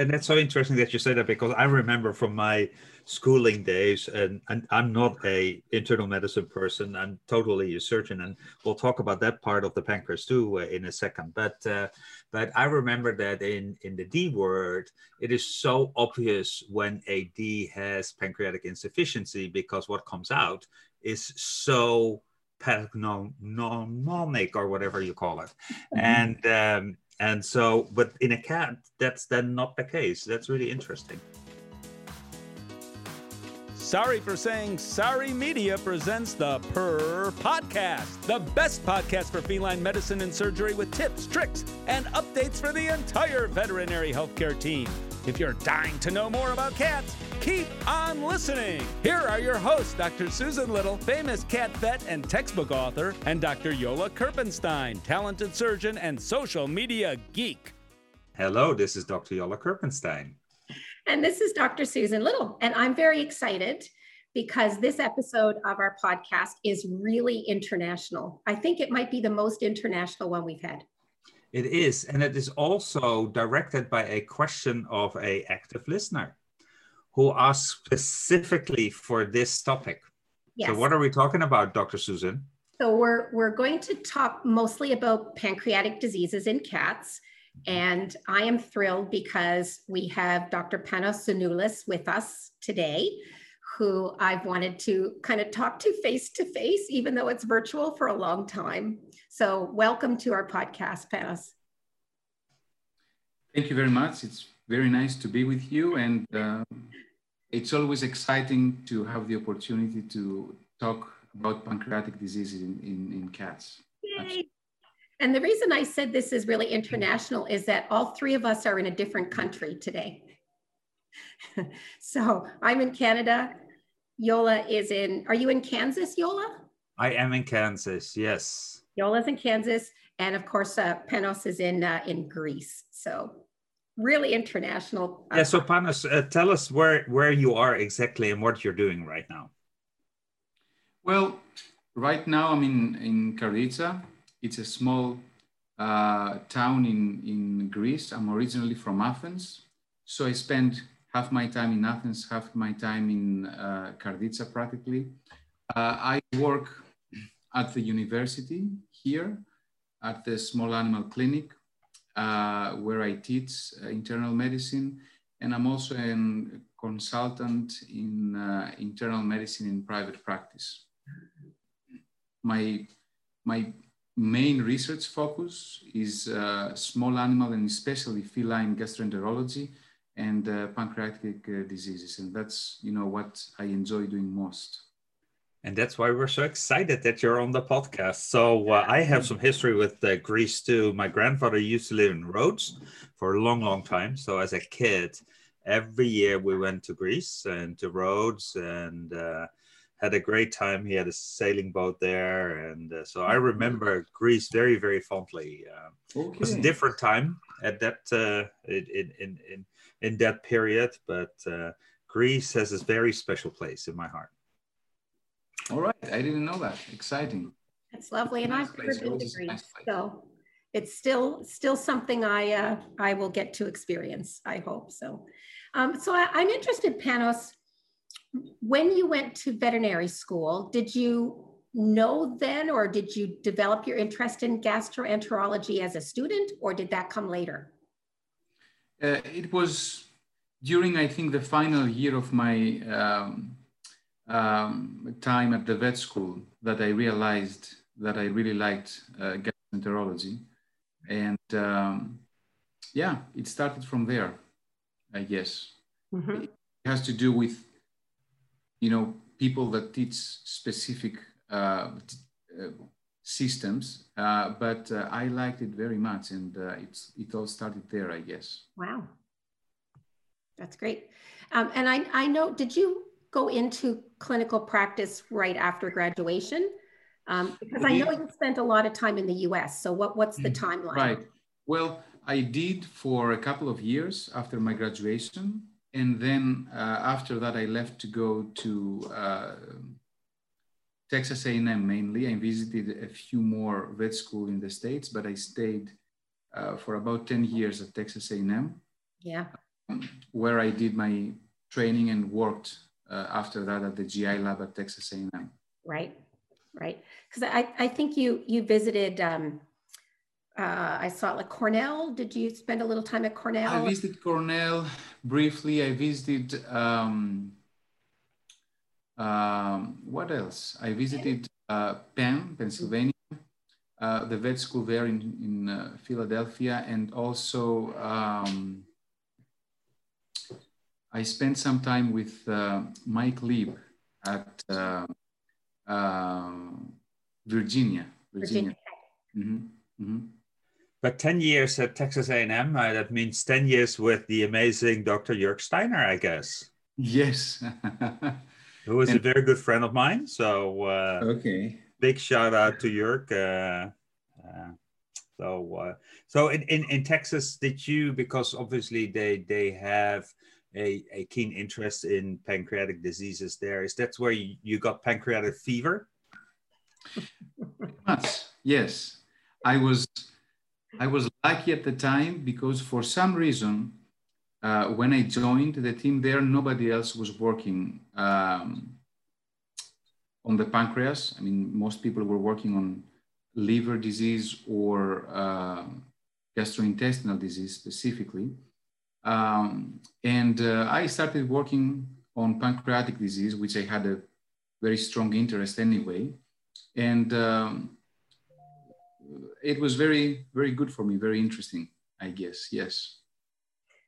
and that's so interesting that you say that because I remember from my schooling days, and, and I'm not a internal medicine person. I'm totally a surgeon, and we'll talk about that part of the pancreas too uh, in a second. But uh, but I remember that in in the D word, it is so obvious when a D has pancreatic insufficiency because what comes out is so pathognomonic or whatever you call it, mm-hmm. and um, and so but in a cat that's then not the case. That's really interesting. Sorry for saying Sorry Media presents the Purr Podcast, the best podcast for feline medicine and surgery with tips, tricks, and updates for the entire veterinary healthcare team. If you're dying to know more about cats, keep on listening. Here are your hosts, Dr. Susan Little, famous cat vet and textbook author, and Dr. Yola Kerpenstein, talented surgeon and social media geek. Hello, this is Dr. Yola Kerpenstein. And this is Dr. Susan Little. And I'm very excited because this episode of our podcast is really international. I think it might be the most international one we've had. It is. And it is also directed by a question of a active listener who asked specifically for this topic. Yes. So what are we talking about, Dr. Susan? So we're, we're going to talk mostly about pancreatic diseases in cats. Mm-hmm. And I am thrilled because we have Dr. Panos Xenoulis with us today, who I've wanted to kind of talk to face to face, even though it's virtual for a long time. So, welcome to our podcast, Panos. Thank you very much. It's very nice to be with you. And uh, it's always exciting to have the opportunity to talk about pancreatic diseases in, in, in cats. Yay. And the reason I said this is really international is that all three of us are in a different country today. so I'm in Canada. Yola is in, are you in Kansas, Yola? I am in Kansas, yes. Yola's in Kansas. And of course, uh, Panos is in, uh, in Greece. So really international. Yeah, so Panos, uh, tell us where, where you are exactly and what you're doing right now. Well, right now I'm in, in Karditsa, it's a small uh, town in, in Greece. I'm originally from Athens. So I spend half my time in Athens, half my time in uh, Karditsa practically. Uh, I work at the university here at the small animal clinic uh, where I teach uh, internal medicine. And I'm also a consultant in uh, internal medicine in private practice. My, my main research focus is uh, small animal and especially feline gastroenterology and uh, pancreatic uh, diseases. And that's, you know, what I enjoy doing most. And that's why we're so excited that you're on the podcast. So uh, I have some history with uh, Greece too. My grandfather used to live in Rhodes for a long, long time. So as a kid, every year we went to Greece and to Rhodes and uh, had a great time. He had a sailing boat there, and uh, so I remember Greece very, very fondly. Uh, okay. It was a different time at that uh, in, in in in that period, but uh, Greece has a very special place in my heart. All right, I didn't know that. Exciting. That's lovely, and I've never been to Greece, nice so it's still still something I uh, I will get to experience. I hope so. Um, so I, I'm interested, Panos when you went to veterinary school, did you know then, or did you develop your interest in gastroenterology as a student, or did that come later? Uh, it was during, I think, the final year of my um, um, time at the vet school that I realized that I really liked uh, gastroenterology. And um, yeah, it started from there, I guess. Mm-hmm. It has to do with you know, people that teach specific uh, uh, systems, uh, but uh, I liked it very much, and uh, it's it all started there, I guess. Wow, that's great. Um, and I I know, did you go into clinical practice right after graduation? Um, because I know you spent a lot of time in the U.S. So what what's the mm, timeline? Right. Well, I did for a couple of years after my graduation and then uh, after that, I left to go to uh, Texas A&M mainly. I visited a few more vet school in the States, but I stayed uh, for about 10 years at Texas A&M. Yeah. where I did my training and worked uh, after that at the GI lab at Texas A&M. Right, right. Because I, I think you you visited. Um, uh, I saw like Cornell. Did you spend a little time at Cornell? I visited Cornell briefly. I visited. Um, um, what else? I visited uh, Penn, Pennsylvania, uh, the vet school there in, in uh, Philadelphia, and also um, I spent some time with uh, Mike Leib at uh, Virginia. Virginia. Mm-hmm. Mm-hmm. But 10 years at Texas A&M, uh, that means 10 years with the amazing Dr. Jörg Steiner, I guess. Yes. Who is and, a very good friend of mine. So uh, okay, big shout out to Jörg. Uh, uh, so uh, so in, in, in Texas, did you, because obviously they, they have a, a keen interest in pancreatic diseases there, is that where you, you got pancreatic fever? Yes. I was I was lucky at the time because for some reason, uh, when I joined the team there, nobody else was working um, on the pancreas. I mean, most people were working on liver disease or uh, gastrointestinal disease specifically. Um, and uh, I started working on pancreatic disease, which I had a very strong interest anyway. And um, it was very, very good for me, very interesting, I guess. Yes.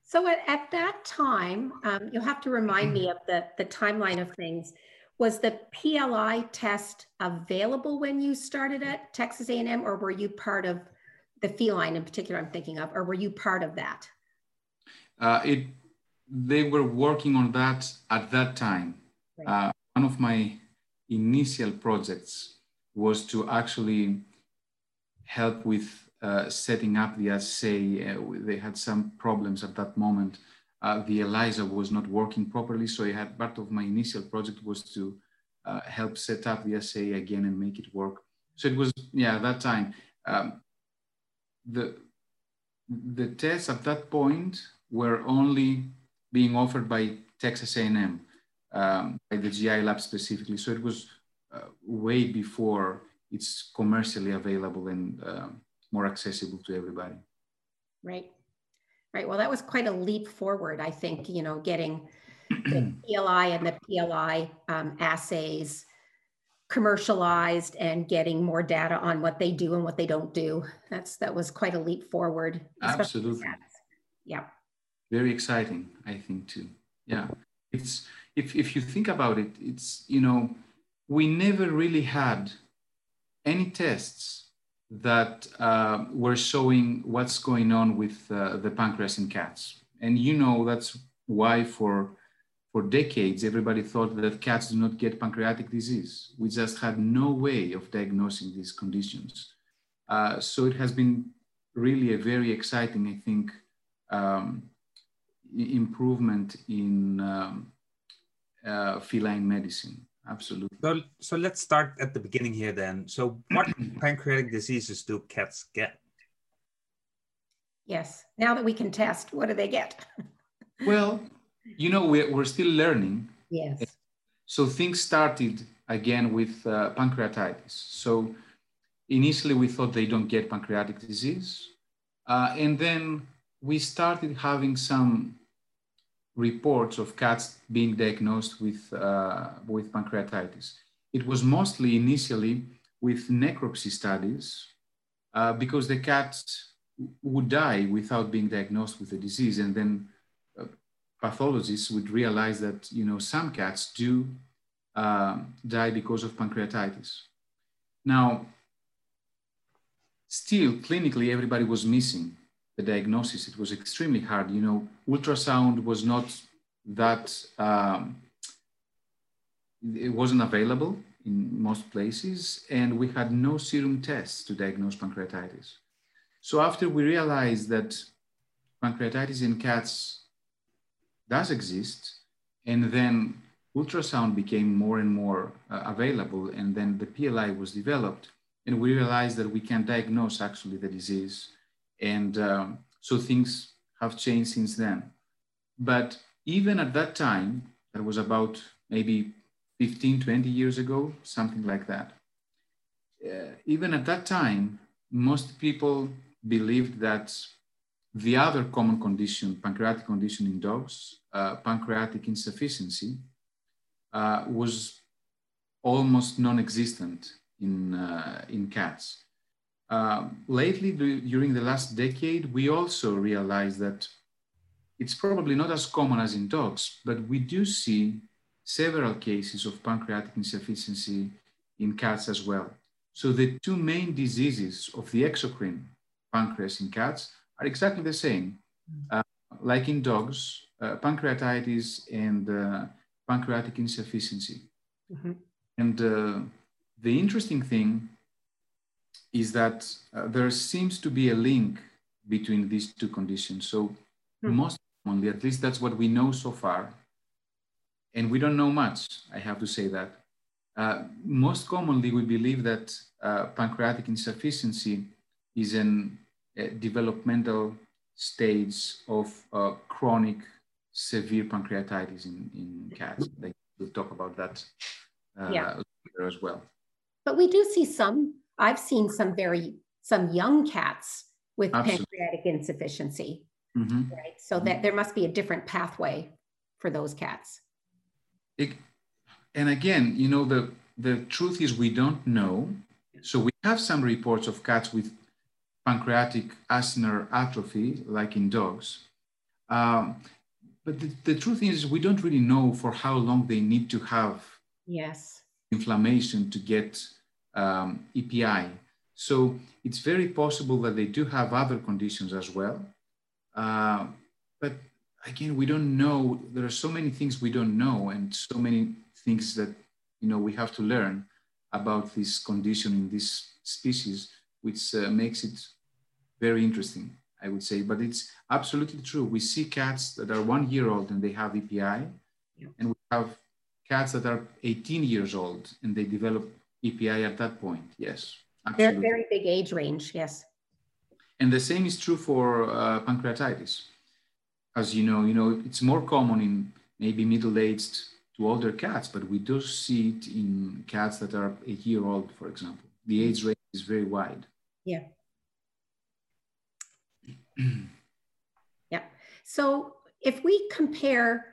So at, at that time, um, you'll have to remind me of the, the timeline of things. Was the PLI test available when you started at Texas A&M, or were you part of the feline in particular? I'm thinking of, or were you part of that? Uh, it, they were working on that at that time. Right. Uh, one of my initial projects was to actually help with uh, setting up the assay. Uh, they had some problems at that moment. Uh, the ELISA was not working properly, so I had part of my initial project was to uh, help set up the assay again and make it work. So it was, yeah, that time. Um, the, the tests at that point were only being offered by Texas A&M, um, by the GI lab specifically. So it was uh, way before it's commercially available and uh, more accessible to everybody. Right. Right. Well, that was quite a leap forward, I think, you know, getting the PLI and the PLI um, assays commercialized and getting more data on what they do and what they don't do. That's that was quite a leap forward. Absolutely. Yeah. Very exciting, I think too. Yeah. It's if if you think about it, it's you know, we never really had any tests that uh, were showing what's going on with uh, the pancreas in cats. And you know that's why for, for decades everybody thought that cats do not get pancreatic disease. We just had no way of diagnosing these conditions. Uh, so it has been really a very exciting, I think, um, improvement in um, uh, feline medicine absolutely. So, so let's start at the beginning here then. So, what pancreatic diseases do cats get? Yes. Now that we can test, what do they get? well, you know, we're, we're still learning. Yes. So, things started again with uh, pancreatitis. So, initially, we thought they don't get pancreatic disease. Uh, and then we started having some reports of cats being diagnosed with, uh, with pancreatitis. It was mostly initially with necropsy studies uh, because the cats would die without being diagnosed with the disease. And then uh, pathologists would realize that, you know, some cats do um, die because of pancreatitis. Now, still clinically, everybody was missing the diagnosis. It was extremely hard. You know, ultrasound was not that, um, it wasn't available in most places, and we had no serum tests to diagnose pancreatitis. So after we realized that pancreatitis in cats does exist, and then ultrasound became more and more uh, available, and then the PLI was developed, and we realized that we can diagnose actually the disease and um, so things have changed since then. But even at that time, that was about maybe 15, 20 years ago, something like that. Uh, even at that time, most people believed that the other common condition, pancreatic condition in dogs, uh, pancreatic insufficiency, uh, was almost non-existent in, uh, in cats. Uh, lately, during the last decade, we also realized that it's probably not as common as in dogs, but we do see several cases of pancreatic insufficiency in cats as well. So the two main diseases of the exocrine pancreas in cats are exactly the same. Uh, like in dogs, uh, pancreatitis and uh, pancreatic insufficiency. Mm-hmm. And uh, the interesting thing is that uh, there seems to be a link between these two conditions. So mm-hmm. most commonly, at least that's what we know so far, and we don't know much, I have to say that. Uh, most commonly, we believe that uh, pancreatic insufficiency is an a developmental stage of uh, chronic severe pancreatitis in, in cats. We'll talk about that uh, yeah. later as well. But we do see some, I've seen some very, some young cats with Absolutely. pancreatic insufficiency, mm-hmm. right? So mm-hmm. that there must be a different pathway for those cats. It, and again, you know, the, the truth is we don't know. So we have some reports of cats with pancreatic acinar atrophy, like in dogs. Um, but the, the, truth is, we don't really know for how long they need to have yes. inflammation to get um, EPI. So it's very possible that they do have other conditions as well. Uh, but again, we don't know. There are so many things we don't know, and so many things that you know we have to learn about this condition in this species which uh, makes it very interesting, I would say. But it's absolutely true. We see cats that are one year old and they have EPI, yeah. and we have cats that are 18 years old and they develop EPI at that point. Yes, absolutely. Very, very big age range. Yes. And the same is true for uh, pancreatitis. As you know, you know it's more common in maybe middle-aged to older cats, but we do see it in cats that are a year old, for example. The age range is very wide. Yeah. yeah. So if we compare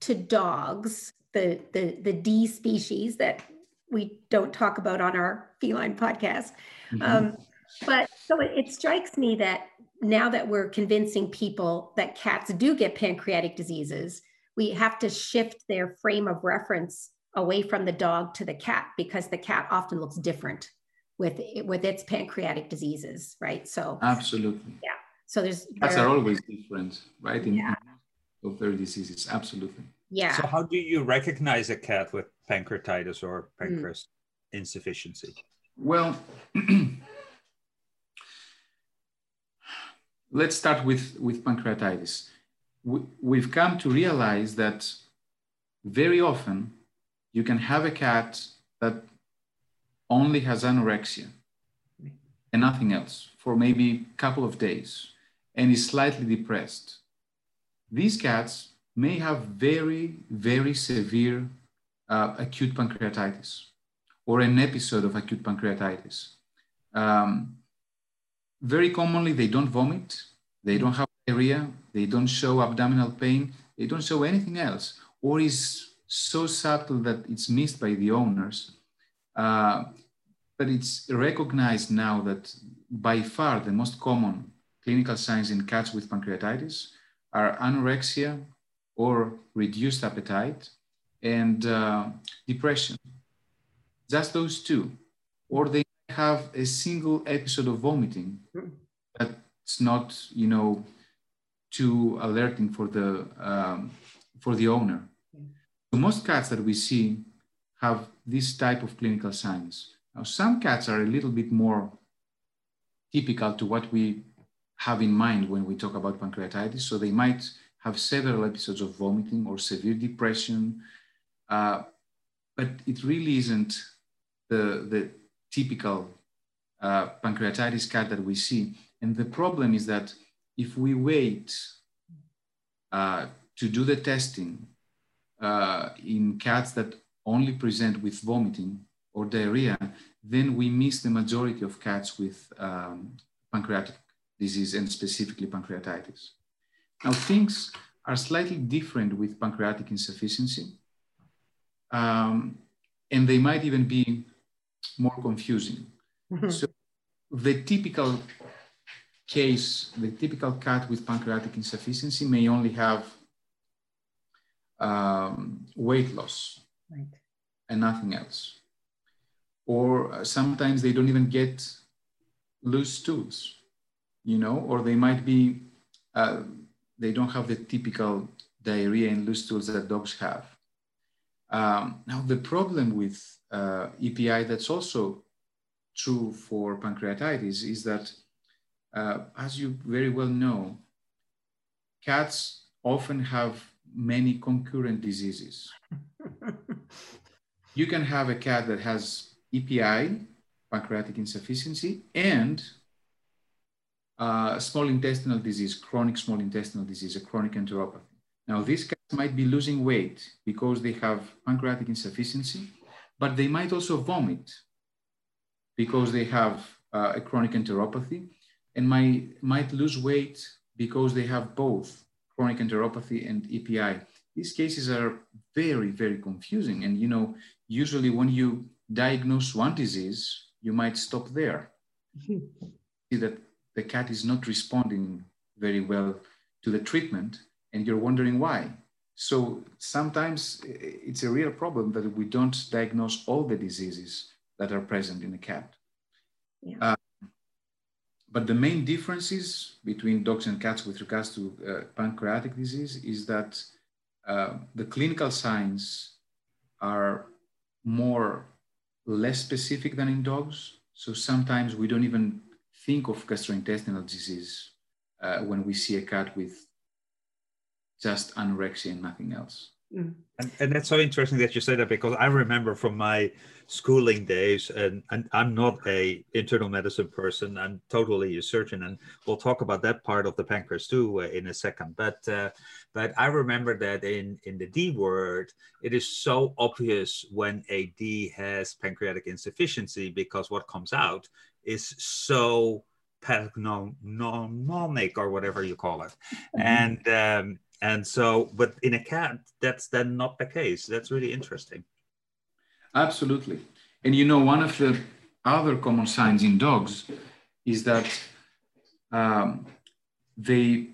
to dogs, the, the, the D species that we don't talk about on our feline podcast. Mm-hmm. Um, but so it, it strikes me that now that we're convincing people that cats do get pancreatic diseases, we have to shift their frame of reference away from the dog to the cat because the cat often looks different with with its pancreatic diseases, right? So absolutely, yeah. So there's cats are always different, right? In yeah. of their diseases, absolutely. Yeah. So how do you recognize a cat with pancreatitis or pancreas mm. insufficiency? Well, let's start with with pancreatitis. We, we've come to realize that very often you can have a cat that only has anorexia and nothing else for maybe a couple of days and is slightly depressed. These cats may have very, very severe uh, acute pancreatitis or an episode of acute pancreatitis. Um, very commonly, they don't vomit, they don't have diarrhea, they don't show abdominal pain, they don't show anything else, or is so subtle that it's missed by the owners. Uh, but it's recognized now that by far the most common clinical signs in cats with pancreatitis are anorexia or reduced appetite and uh, depression. Just those two. Or they have a single episode of vomiting that's not, you know, too alerting for the, um, for the owner. So most cats that we see have this type of clinical signs. Now, some cats are a little bit more typical to what we have in mind when we talk about pancreatitis. So they might have several episodes of vomiting or severe depression, uh, but it really isn't the, the typical uh, pancreatitis cat that we see. And the problem is that if we wait uh, to do the testing uh, in cats that only present with vomiting or diarrhea, then we miss the majority of cats with um, pancreatic disease and specifically pancreatitis. Now, things are slightly different with pancreatic insufficiency, um, and they might even be more confusing. Mm-hmm. So, the typical case, the typical cat with pancreatic insufficiency may only have um, weight loss right. and nothing else. Or uh, sometimes they don't even get loose stools, you know, or they might be, uh, they don't have the typical diarrhea and loose stools that dogs have. Um, now, the problem with uh, EPI that's also true for pancreatitis is that, uh, as you very well know, cats often have many concurrent diseases. you can have a cat that has EPI, pancreatic insufficiency, and uh, small intestinal disease, chronic small intestinal disease, a chronic enteropathy. Now, these might be losing weight because they have pancreatic insufficiency, but they might also vomit because they have uh, a chronic enteropathy and might, might lose weight because they have both chronic enteropathy and EPI. These cases are very, very confusing. And, you know, usually when you diagnose one disease, you might stop there. See that the cat is not responding very well to the treatment and you're wondering why. So sometimes it's a real problem that we don't diagnose all the diseases that are present in a cat. Yeah. Uh, but the main differences between dogs and cats with regards to uh, pancreatic disease is that uh, the clinical signs are more less specific than in dogs. So sometimes we don't even think of gastrointestinal disease uh, when we see a cat with just anorexia and nothing else. Mm. And, and that's so interesting that you say that because I remember from my schooling days, and, and I'm not a internal medicine person. I'm totally a surgeon, and we'll talk about that part of the pancreas too uh, in a second. But uh, but I remember that in in the D word, it is so obvious when a D has pancreatic insufficiency because what comes out is so pathognomic or whatever you call it, mm-hmm. and um, and so, but in a cat, that's then not the case. That's really interesting. Absolutely. And you know, one of the other common signs in dogs is that um, they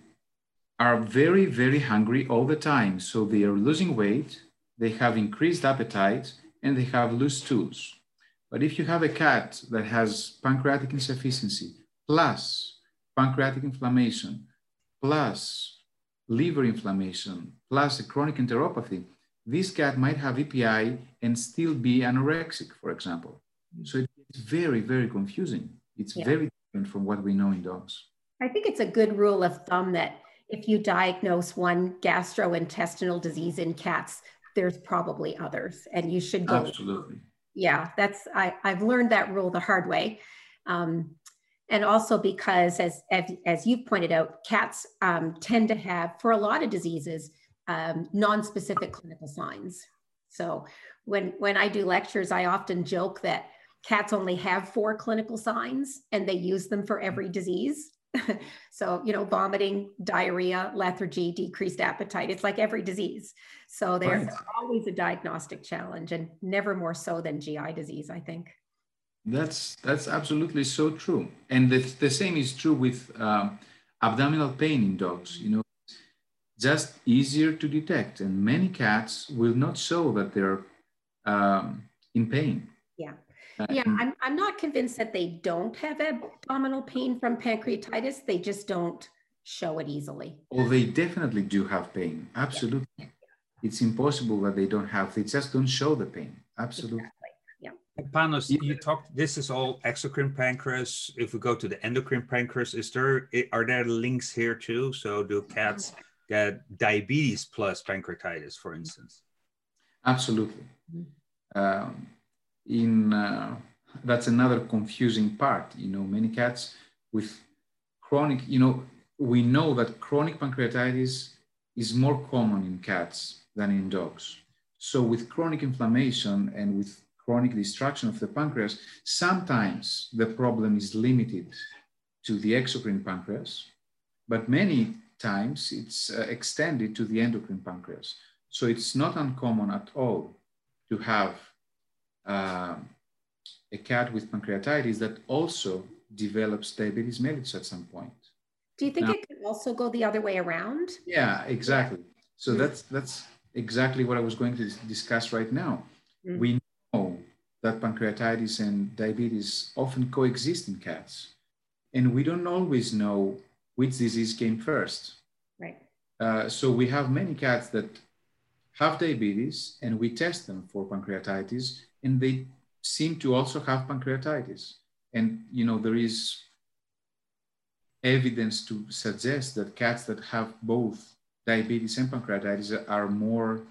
are very, very hungry all the time. So they are losing weight, they have increased appetite, and they have loose stools. But if you have a cat that has pancreatic insufficiency, plus pancreatic inflammation, plus liver inflammation, plus a chronic enteropathy, this cat might have EPI and still be anorexic, for example. So it's very, very confusing. It's yeah. very different from what we know in dogs. I think it's a good rule of thumb that if you diagnose one gastrointestinal disease in cats, there's probably others, and you should go. Absolutely. Yeah, that's I, I've learned that rule the hard way. Um, and also because as, as, as you've pointed out, cats um, tend to have, for a lot of diseases, um, non-specific clinical signs. So when, when I do lectures, I often joke that cats only have four clinical signs and they use them for every disease. so, you know, vomiting, diarrhea, lethargy, decreased appetite, it's like every disease. So there's right. always a diagnostic challenge and never more so than GI disease, I think. That's that's absolutely so true, and the, the same is true with um, abdominal pain in dogs. You know, just easier to detect, and many cats will not show that they're um, in pain. Yeah, uh, yeah. I'm I'm not convinced that they don't have abdominal pain from pancreatitis. They just don't show it easily. Oh, they definitely do have pain. Absolutely. Yeah. It's impossible that they don't have. They just don't show the pain. Absolutely. Exactly. Panos, you talked. This is all exocrine pancreas. If we go to the endocrine pancreas, is there are there links here too? So do cats get diabetes plus pancreatitis, for instance? Absolutely. Um, in uh, that's another confusing part. You know, many cats with chronic. You know, we know that chronic pancreatitis is more common in cats than in dogs. So with chronic inflammation and with chronic destruction of the pancreas, sometimes the problem is limited to the exocrine pancreas, but many times it's uh, extended to the endocrine pancreas. So it's not uncommon at all to have uh, a cat with pancreatitis that also develops diabetes mellitus at some point. Do you think now, it could also go the other way around? Yeah, exactly. So mm. that's that's exactly what I was going to discuss right now. Mm. We that pancreatitis and diabetes often coexist in cats, and we don't always know which disease came first. Right. Uh, so we have many cats that have diabetes, and we test them for pancreatitis, and they seem to also have pancreatitis. And you know there is evidence to suggest that cats that have both diabetes and pancreatitis are more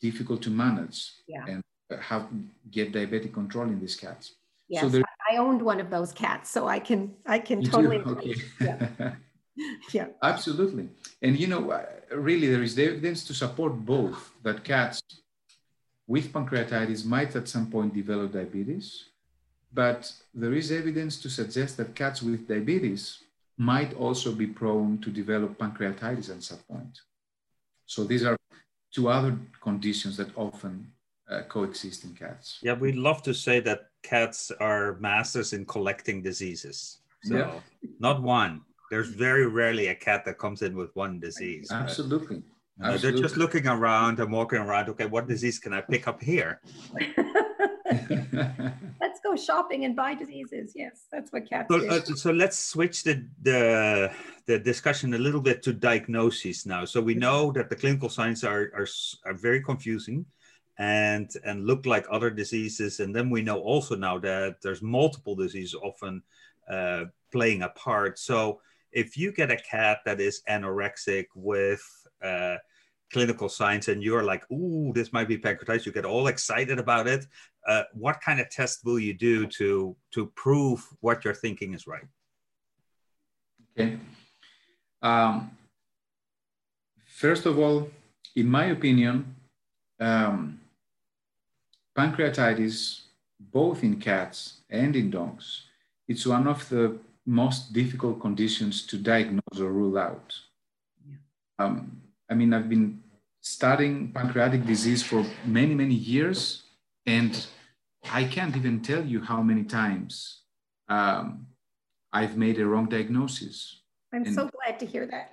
difficult to manage yeah. and have get diabetic control in these cats. Yes, so I owned one of those cats, so I can I can totally. Okay. Yeah. yeah. Absolutely, and you know, uh, really, there is evidence to support both that cats with pancreatitis might at some point develop diabetes, but there is evidence to suggest that cats with diabetes might also be prone to develop pancreatitis at some point. So these are two other conditions that often uh, coexist in cats. Yeah, we love to say that cats are masters in collecting diseases. So yeah. not one. There's very rarely a cat that comes in with one disease. Absolutely. Uh, they're just looking around and walking around. Okay, what disease can I pick up here? let's go shopping and buy diseases. Yes, that's what cats so, do. Uh, so let's switch the, the, the discussion a little bit to diagnoses now. So we know that the clinical signs are, are, are very confusing and and look like other diseases. And then we know also now that there's multiple diseases often uh, playing a part. So if you get a cat that is anorexic with uh, clinical signs and you're like, ooh, this might be pancreatitis, you get all excited about it. Uh, what kind of test will you do to to prove what you're thinking is right? Okay. Um, first of all, in my opinion, um, pancreatitis, both in cats and in dogs, it's one of the most difficult conditions to diagnose or rule out. Yeah. Um, I mean, I've been studying pancreatic disease for many, many years, and I can't even tell you how many times um, I've made a wrong diagnosis. I'm and so glad to hear that.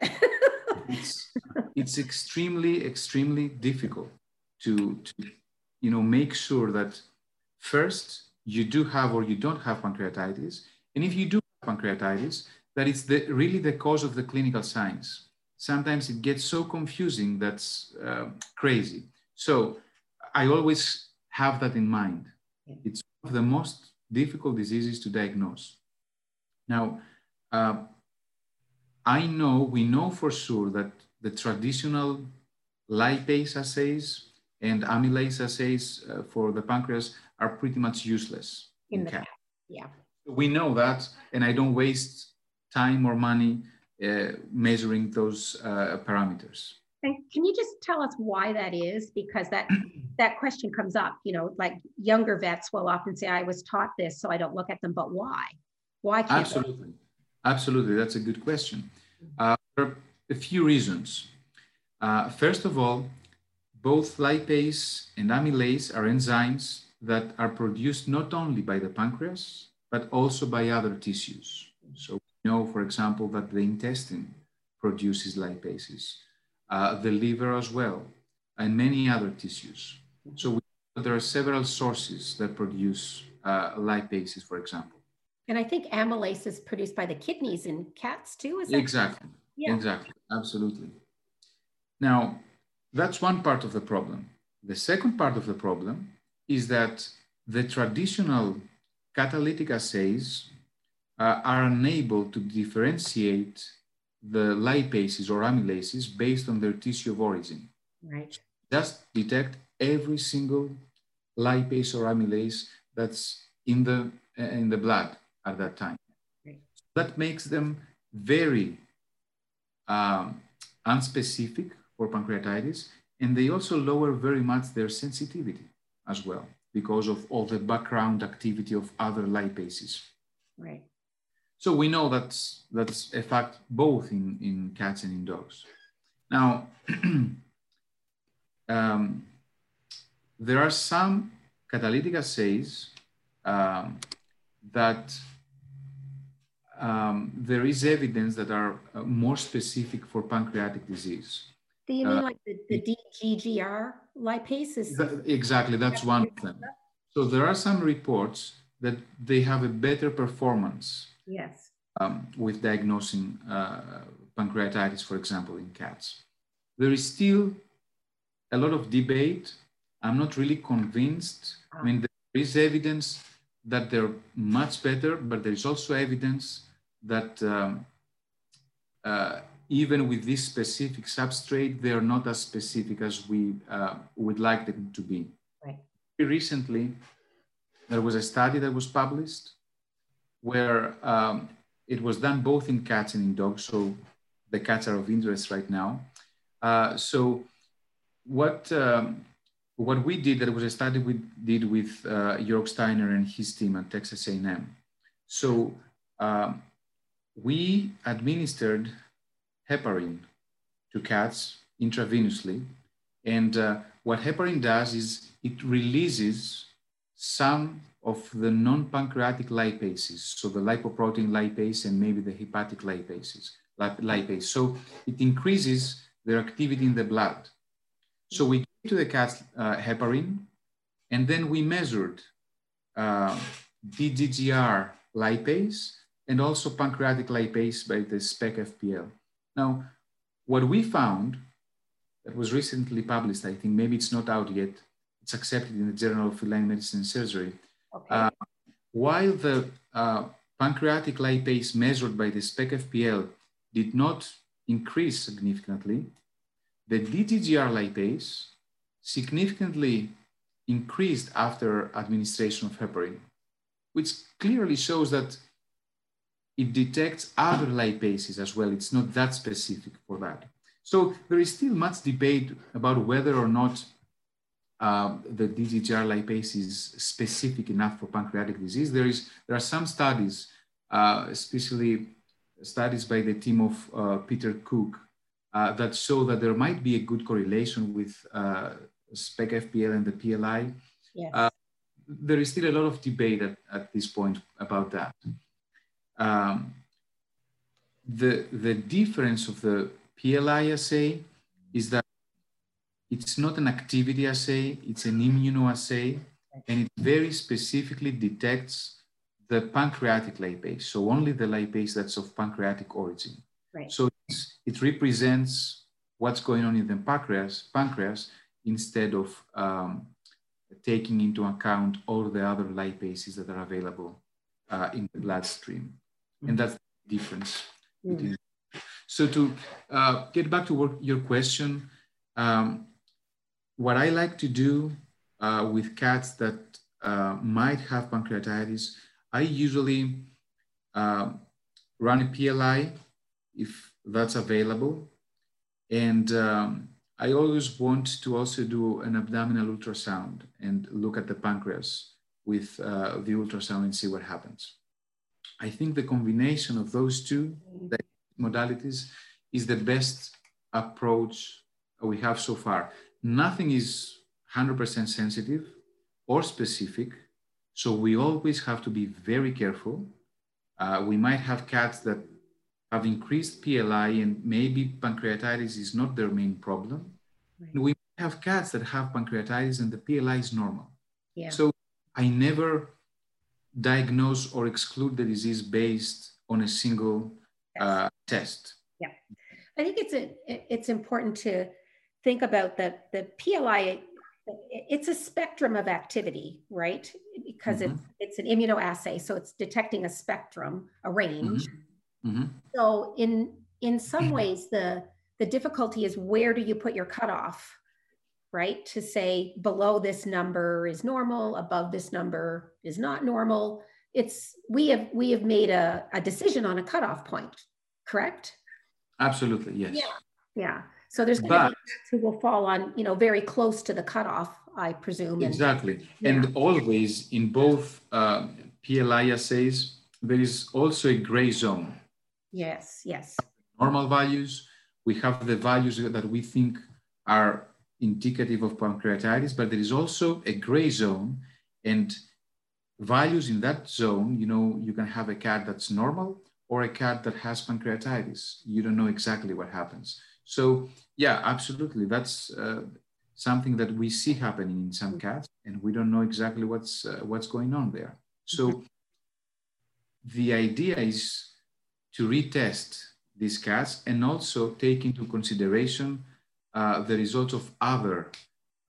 it's, it's extremely, extremely difficult to, to, you know, make sure that first you do have or you don't have pancreatitis, and if you do have pancreatitis, that it's the, really the cause of the clinical signs sometimes it gets so confusing that's uh, crazy. So I always have that in mind. It's one of the most difficult diseases to diagnose. Now, uh, I know, we know for sure that the traditional lipase assays and amylase assays uh, for the pancreas are pretty much useless in, in the cat. Yeah. We know that, and I don't waste time or money uh, measuring those uh, parameters. And can you just tell us why that is? Because that that question comes up. You know, like younger vets will often say, "I was taught this, so I don't look at them." But why? Why can't absolutely, they? absolutely? That's a good question. Uh, for a few reasons. Uh, first of all, both lipase and amylase are enzymes that are produced not only by the pancreas but also by other tissues. So we know, for example, that the intestine produces lipases, uh, the liver as well, and many other tissues. So we, there are several sources that produce uh, lipases, for example. And I think amylase is produced by the kidneys in cats too, is that Exactly, yeah. exactly, absolutely. Now, that's one part of the problem. The second part of the problem is that the traditional catalytic assays uh, are unable to differentiate the lipases or amylases based on their tissue of origin. Right. Just detect every single lipase or amylase that's in the in the blood at that time. Right. That makes them very um, unspecific for pancreatitis, and they also lower very much their sensitivity as well because of all the background activity of other lipases. Right. So we know that's, that's a fact both in, in cats and in dogs. Now, um, there are some catalytic assays um, that um, there is evidence that are uh, more specific for pancreatic disease. You mean uh, like the, the DGGR lipases? That, exactly, that's one of them. So there are some reports that they have a better performance yes. Um, with diagnosing uh, pancreatitis, for example, in cats. There is still a lot of debate. I'm not really convinced. I mean, there is evidence that they're much better, but there is also evidence that um, uh, even with this specific substrate, they are not as specific as we uh, would like them to be. Right. Recently, there was a study that was published where um, it was done both in cats and in dogs. So the cats are of interest right now. Uh, so what um, what we did that was a study we did with uh, Jörg Steiner and his team at Texas A&M. So um, we administered heparin to cats intravenously. And uh, what heparin does is it releases some of the non-pancreatic lipases, so the lipoprotein lipase and maybe the hepatic lipases, lipase. So it increases their activity in the blood. So we gave to the cats uh, heparin, and then we measured uh, DGGR lipase and also pancreatic lipase by the SPEC FPL. Now, what we found that was recently published, I think maybe it's not out yet, it's accepted in the Journal of Feline Medicine and Surgery. Okay. Uh, while the uh, pancreatic lipase measured by the SPEC FPL did not increase significantly, the DGGR lipase significantly increased after administration of heparin, which clearly shows that it detects other lipases as well. It's not that specific for that. So there is still much debate about whether or not uh, the DGGR lipase is specific enough for pancreatic disease. There, is, there are some studies, uh, especially studies by the team of uh, Peter Kook, uh, that show that there might be a good correlation with uh, SPEC FPL and the PLI. Yes. Uh, there is still a lot of debate at, at this point about that um, the, the difference of the PLI assay is that it's not an activity assay, it's an immunoassay, and it very specifically detects the pancreatic lipase, so only the lipase that's of pancreatic origin. Right. So it represents what's going on in the pancreas, pancreas instead of um, taking into account all the other lipases that are available uh, in the bloodstream and that's the difference. Mm. So to uh, get back to work, your question, um, what I like to do uh, with cats that uh, might have pancreatitis, I usually uh, run a PLI if that's available. And um, I always want to also do an abdominal ultrasound and look at the pancreas with uh, the ultrasound and see what happens. I think the combination of those two modalities is the best approach we have so far. Nothing is 100% sensitive or specific, so we always have to be very careful. Uh, we might have cats that have increased PLI and maybe pancreatitis is not their main problem. Right. We have cats that have pancreatitis and the PLI is normal. Yeah. So I never diagnose or exclude the disease based on a single uh, test. Yeah, I think it's a, it's important to think about that the PLI. It's a spectrum of activity, right? Because mm-hmm. it's it's an immunoassay, so it's detecting a spectrum, a range. Mm-hmm. Mm-hmm. So in in some ways, the the difficulty is where do you put your cutoff right? To say below this number is normal, above this number is not normal. It's we have we have made a, a decision on a cutoff point, correct? Absolutely, yes. Yeah. Yeah. So there's going to be who will fall on, you know, very close to the cutoff, I presume. And, exactly. Yeah. And always in both uh, PLI assays, there is also a gray zone. Yes, yes. Normal values, we have the values that we think are indicative of pancreatitis, but there is also a gray zone and values in that zone, you know, you can have a cat that's normal or a cat that has pancreatitis. You don't know exactly what happens. So yeah, absolutely. That's uh, something that we see happening in some cats and we don't know exactly what's, uh, what's going on there. So the idea is to retest these cats and also take into consideration uh, the results of other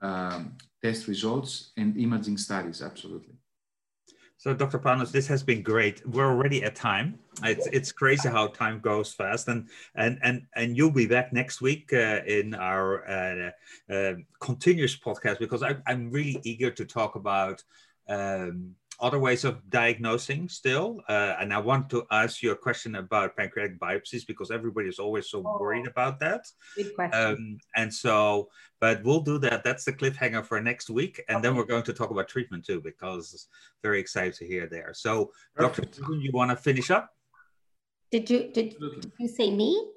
um, test results and imaging studies, absolutely. So, Dr. Panos, this has been great. We're already at time. It's it's crazy how time goes fast, and and and and you'll be back next week uh, in our uh, uh, continuous podcast because I, I'm really eager to talk about um, other ways of diagnosing still. Uh, and I want to ask you a question about pancreatic biopsies because everybody is always so oh, worried about that. Good question. Um, and so, but we'll do that. That's the cliffhanger for next week. And okay. then we're going to talk about treatment too, because very excited to hear there. So, Perfect. Dr. you want to finish up? Did you did, did you say me?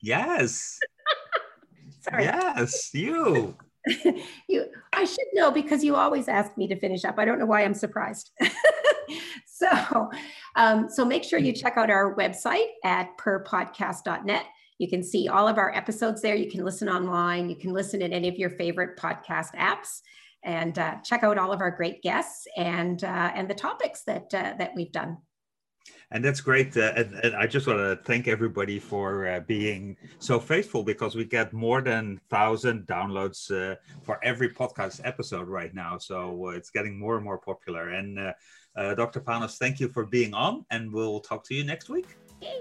Yes. Sorry. Yes, you. you I should know because you always ask me to finish up. I don't know why I'm surprised. so um, so make sure you check out our website at purrpodcast.net. You can see all of our episodes there. You can listen online. You can listen in any of your favorite podcast apps and uh, check out all of our great guests and uh, and the topics that uh, that we've done and that's great. Uh, and, and, I just want to thank everybody for uh, being so faithful because we get more than thousand downloads uh, for every podcast episode right now. So uh, it's getting more and more popular. And uh, uh, Dr. Panos, thank you for being on, and we'll talk to you next week.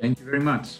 Thank you very much.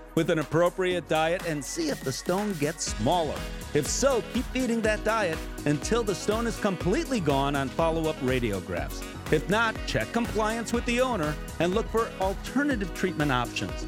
with an appropriate diet and see if the stone gets smaller. If so, keep feeding that diet until the stone is completely gone on follow up radiographs. If not, check compliance with the owner and look for alternative treatment options.